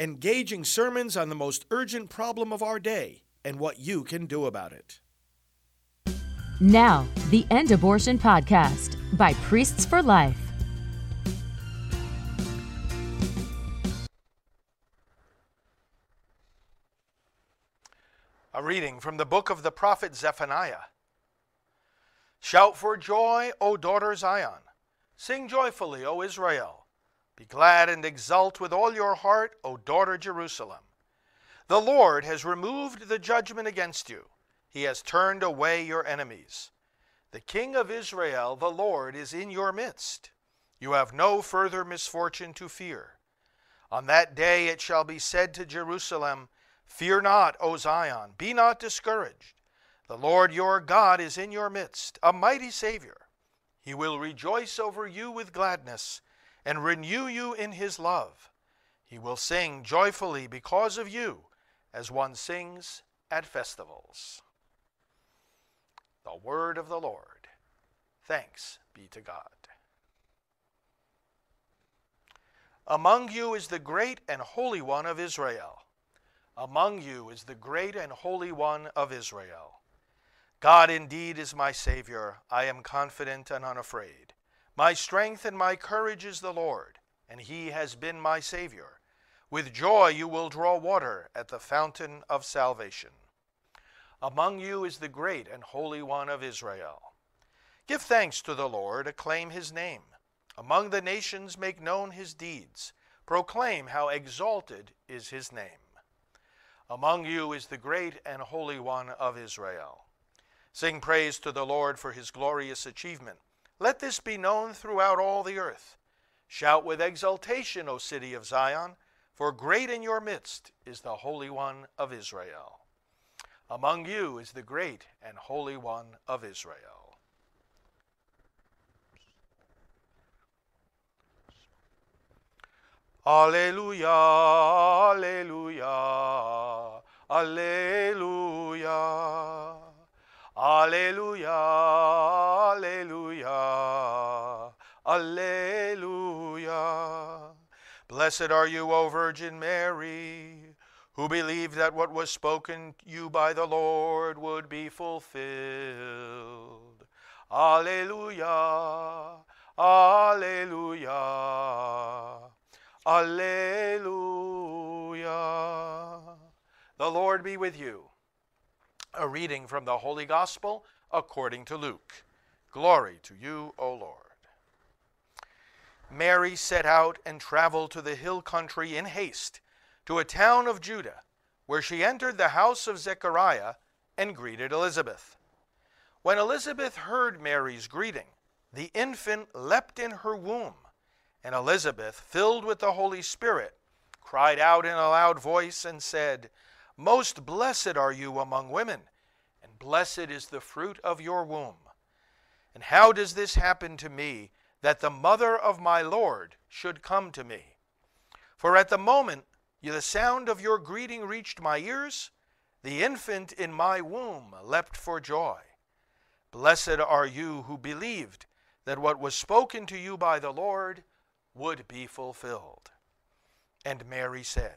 engaging sermons on the most urgent problem of our day and what you can do about it. Now, the End Abortion Podcast by Priests for Life. A reading from the book of the prophet Zephaniah. Shout for joy, O daughter Zion. Sing joyfully, O Israel. Be glad and exult with all your heart, O daughter Jerusalem. The Lord has removed the judgment against you, He has turned away your enemies. The King of Israel, the Lord, is in your midst. You have no further misfortune to fear. On that day it shall be said to Jerusalem, Fear not, O Zion, be not discouraged. The Lord your God is in your midst, a mighty Savior. He will rejoice over you with gladness and renew you in his love. He will sing joyfully because of you, as one sings at festivals. The word of the Lord. Thanks be to God. Among you is the great and holy one of Israel. Among you is the great and holy one of Israel. God indeed is my Savior. I am confident and unafraid. My strength and my courage is the Lord, and he has been my Savior. With joy you will draw water at the fountain of salvation. Among you is the great and holy one of Israel. Give thanks to the Lord, acclaim his name. Among the nations make known his deeds, proclaim how exalted is his name. Among you is the great and holy one of Israel. Sing praise to the Lord for his glorious achievement. Let this be known throughout all the earth. Shout with exultation, O city of Zion, for great in your midst is the Holy One of Israel. Among you is the great and Holy One of Israel. Alleluia, Alleluia, Alleluia. Alleluia, Alleluia, Alleluia. Blessed are you, O Virgin Mary, who believed that what was spoken you by the Lord would be fulfilled. Alleluia, Alleluia, Alleluia. The Lord be with you. A reading from the Holy Gospel according to Luke. Glory to you, O Lord. Mary set out and traveled to the hill country in haste to a town of Judah, where she entered the house of Zechariah and greeted Elizabeth. When Elizabeth heard Mary's greeting, the infant leapt in her womb, and Elizabeth, filled with the Holy Spirit, cried out in a loud voice and said, most blessed are you among women, and blessed is the fruit of your womb. And how does this happen to me, that the mother of my Lord should come to me? For at the moment the sound of your greeting reached my ears, the infant in my womb leapt for joy. Blessed are you who believed that what was spoken to you by the Lord would be fulfilled. And Mary said,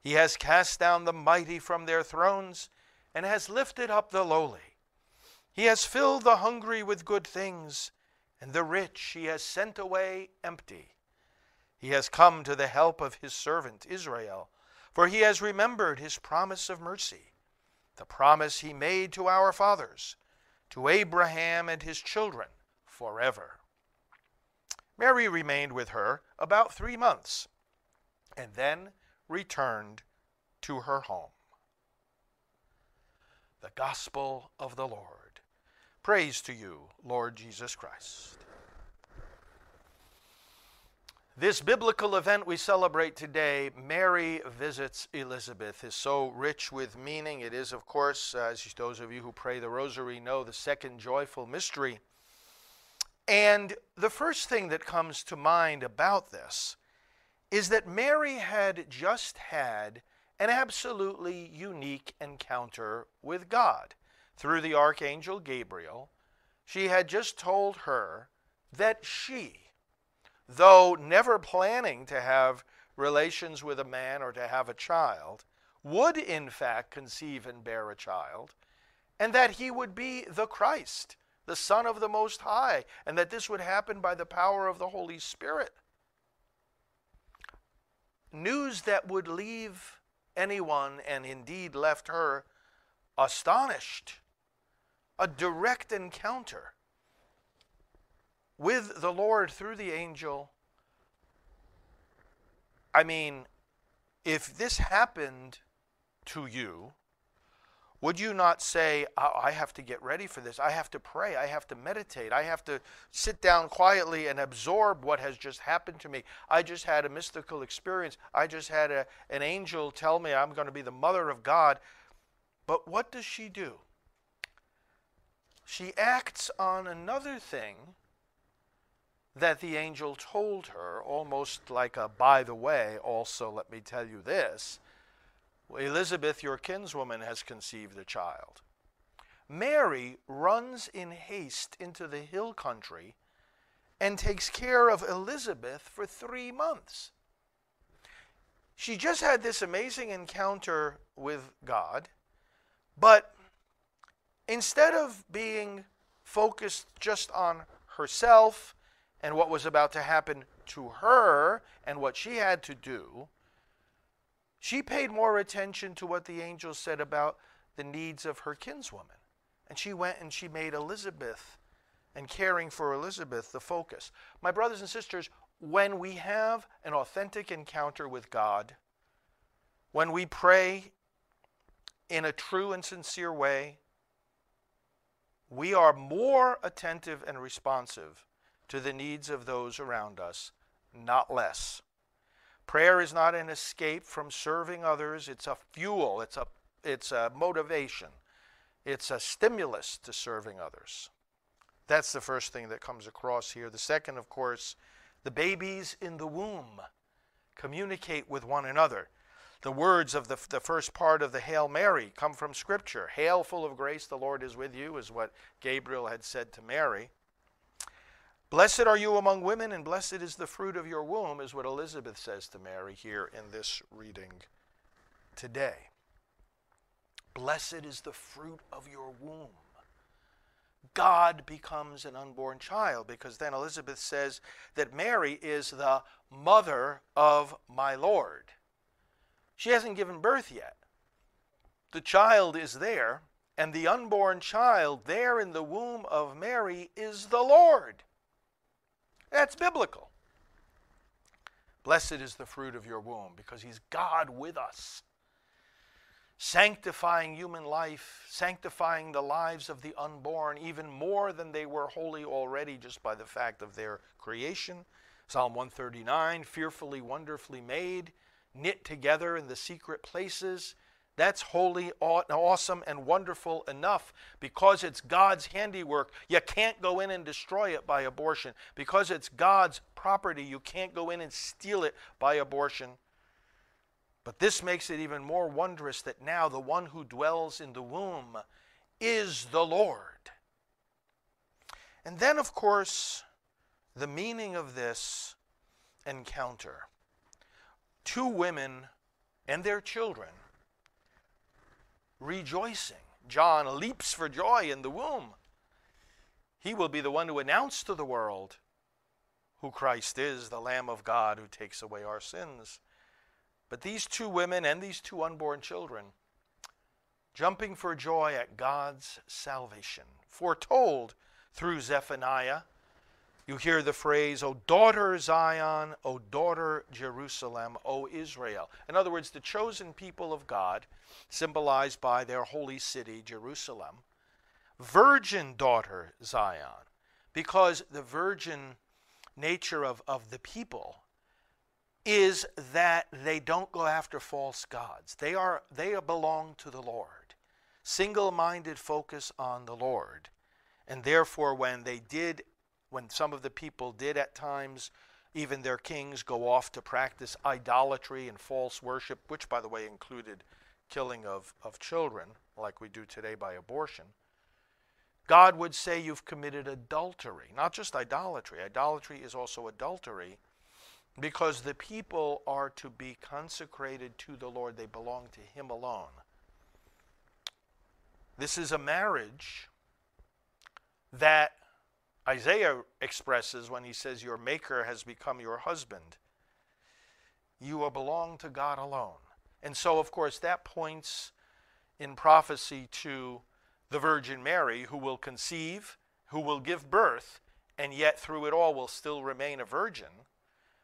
He has cast down the mighty from their thrones and has lifted up the lowly. He has filled the hungry with good things, and the rich he has sent away empty. He has come to the help of his servant Israel, for he has remembered his promise of mercy, the promise he made to our fathers, to Abraham and his children forever. Mary remained with her about three months, and then returned to her home. The Gospel of the Lord. Praise to you, Lord Jesus Christ. This biblical event we celebrate today, Mary visits Elizabeth, is so rich with meaning. It is, of course, as those of you who pray the rosary know, the second joyful mystery. And the first thing that comes to mind about this is that Mary had just had an absolutely unique encounter with God. Through the archangel Gabriel, she had just told her that she, though never planning to have relations with a man or to have a child, would in fact conceive and bear a child, and that he would be the Christ, the Son of the Most High, and that this would happen by the power of the Holy Spirit. News that would leave anyone, and indeed left her, astonished. A direct encounter with the Lord through the angel. I mean, if this happened to you, would you not say, oh, I have to get ready for this? I have to pray. I have to meditate. I have to sit down quietly and absorb what has just happened to me. I just had a mystical experience. I just had a, an angel tell me I'm going to be the mother of God. But what does she do? She acts on another thing that the angel told her, almost like a by the way, also let me tell you this Elizabeth, your kinswoman, has conceived a child. Mary runs in haste into the hill country and takes care of Elizabeth for three months. She just had this amazing encounter with God, but instead of being focused just on herself and what was about to happen to her and what she had to do, she paid more attention to what the angel said about the needs of her kinswoman. And she went and she made Elizabeth and caring for Elizabeth the focus. My brothers and sisters, when we have an authentic encounter with God, when we pray in a true and sincere way, we are more attentive and responsive to the needs of those around us, not less. Prayer is not an escape from serving others, it's a fuel, it's a, it's a motivation, it's a stimulus to serving others. That's the first thing that comes across here. The second, of course, the babies in the womb communicate with one another. The words of the, the first part of the Hail Mary come from Scripture. Hail, full of grace, the Lord is with you, is what Gabriel had said to Mary. Blessed are you among women, and blessed is the fruit of your womb, is what Elizabeth says to Mary here in this reading today. Blessed is the fruit of your womb. God becomes an unborn child because then Elizabeth says that Mary is the mother of my Lord. She hasn't given birth yet. The child is there, and the unborn child there in the womb of Mary is the Lord. That's biblical. Blessed is the fruit of your womb because he's God with us, sanctifying human life, sanctifying the lives of the unborn even more than they were holy already just by the fact of their creation. Psalm 139 fearfully, wonderfully made, knit together in the secret places. That's holy, awesome, and wonderful enough because it's God's handiwork. You can't go in and destroy it by abortion. Because it's God's property, you can't go in and steal it by abortion. But this makes it even more wondrous that now the one who dwells in the womb is the Lord. And then, of course, the meaning of this encounter two women and their children rejoicing. John leaps for joy in the womb. He will be the one to announce to the world who Christ is, the Lamb of God who takes away our sins. But these two women and these two unborn children, jumping for joy at God's salvation, foretold through Zephaniah you hear the phrase, O daughter Zion, O daughter Jerusalem, O Israel. In other words, the chosen people of God, symbolized by their holy city, Jerusalem. Virgin daughter Zion, because the virgin nature of, of the people is that they don't go after false gods. They are they belong to the Lord. Single-minded focus on the Lord. And therefore when they did when some of the people did at times even their kings go off to practice idolatry and false worship, which by the way included killing of, of children, like we do today by abortion. God would say you've committed adultery, not just idolatry. Idolatry is also adultery because the people are to be consecrated to the Lord, they belong to Him alone. This is a marriage that Isaiah expresses when he says, Your Maker has become your husband. You will belong to God alone. And so, of course, that points in prophecy to the Virgin Mary, who will conceive, who will give birth, and yet through it all will still remain a virgin.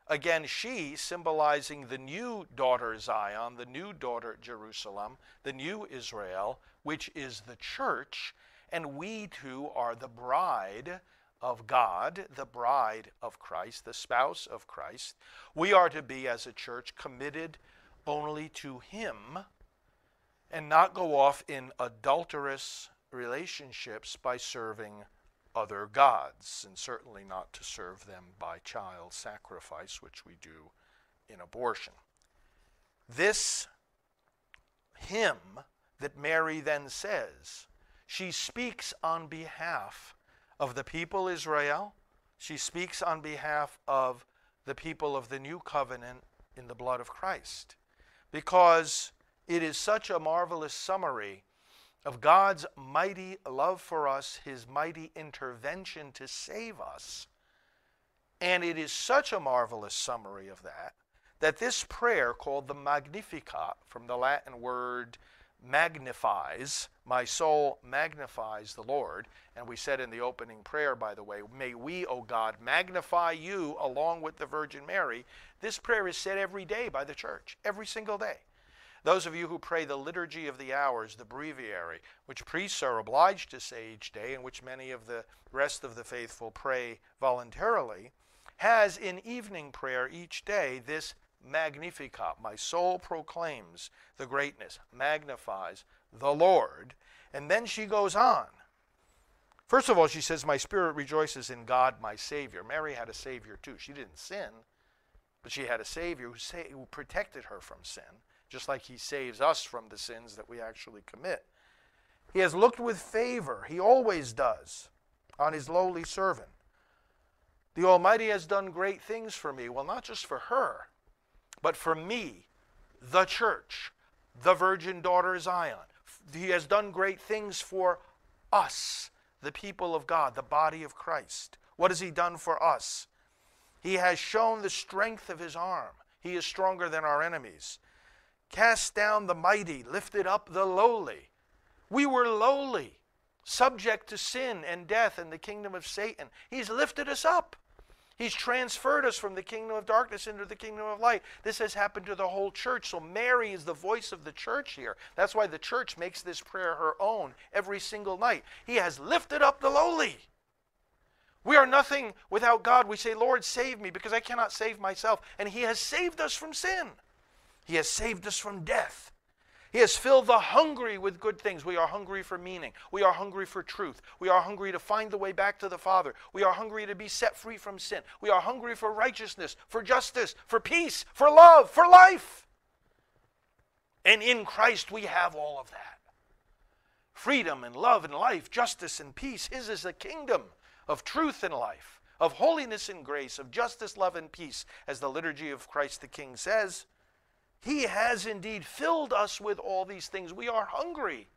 Again, she symbolizing the new daughter Zion, the new daughter Jerusalem, the new Israel, which is the church, and we too are the bride of God, the bride of Christ, the spouse of Christ. We are to be, as a church, committed only to Him and not go off in adulterous relationships by serving other gods, and certainly not to serve them by child sacrifice, which we do in abortion. This hymn that Mary then says, she speaks on behalf of the people Israel. She speaks on behalf of the people of the new covenant in the blood of Christ because it is such a marvelous summary of God's mighty love for us, his mighty intervention to save us. And it is such a marvelous summary of that that this prayer called the Magnificat from the Latin word magnifies, my soul magnifies the Lord. And we said in the opening prayer, by the way, may we, O God, magnify you along with the Virgin Mary. This prayer is said every day by the church, every single day. Those of you who pray the Liturgy of the Hours, the breviary, which priests are obliged to say each day, and which many of the rest of the faithful pray voluntarily, has in evening prayer each day this Magnificat. My soul proclaims the greatness, magnifies the Lord. And then she goes on. First of all, she says, My spirit rejoices in God, my Savior. Mary had a Savior too. She didn't sin, but she had a Savior who, sa- who protected her from sin, just like He saves us from the sins that we actually commit. He has looked with favor, He always does, on His lowly servant. The Almighty has done great things for me. Well, not just for her, but for me, the church, the virgin daughter Zion. He has done great things for us, the people of God, the body of Christ. What has He done for us? He has shown the strength of His arm. He is stronger than our enemies. Cast down the mighty, lifted up the lowly. We were lowly, subject to sin and death and the kingdom of Satan. He's lifted us up. He's transferred us from the kingdom of darkness into the kingdom of light. This has happened to the whole church. So Mary is the voice of the church here. That's why the church makes this prayer her own every single night. He has lifted up the lowly. We are nothing without God. We say, Lord, save me because I cannot save myself. And He has saved us from sin, He has saved us from death. He has filled the hungry with good things. We are hungry for meaning. We are hungry for truth. We are hungry to find the way back to the Father. We are hungry to be set free from sin. We are hungry for righteousness, for justice, for peace, for love, for life. And in Christ we have all of that freedom and love and life, justice and peace. His is a kingdom of truth and life, of holiness and grace, of justice, love, and peace, as the liturgy of Christ the King says. He has indeed filled us with all these things. We are hungry.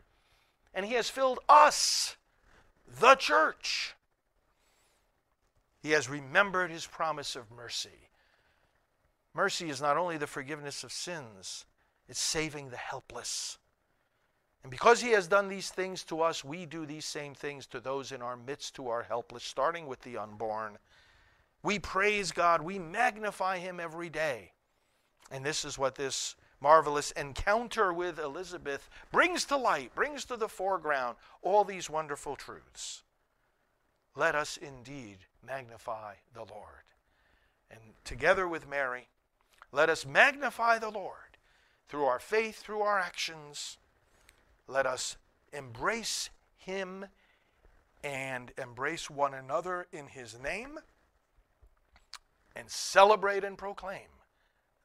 And He has filled us, the church. He has remembered His promise of mercy. Mercy is not only the forgiveness of sins, it's saving the helpless. And because He has done these things to us, we do these same things to those in our midst who are helpless, starting with the unborn. We praise God, we magnify Him every day. And this is what this marvelous encounter with Elizabeth brings to light, brings to the foreground all these wonderful truths. Let us indeed magnify the Lord. And together with Mary, Let us magnify the Lord through our faith, through our actions. Let us embrace Him and embrace one another in His name and celebrate and proclaim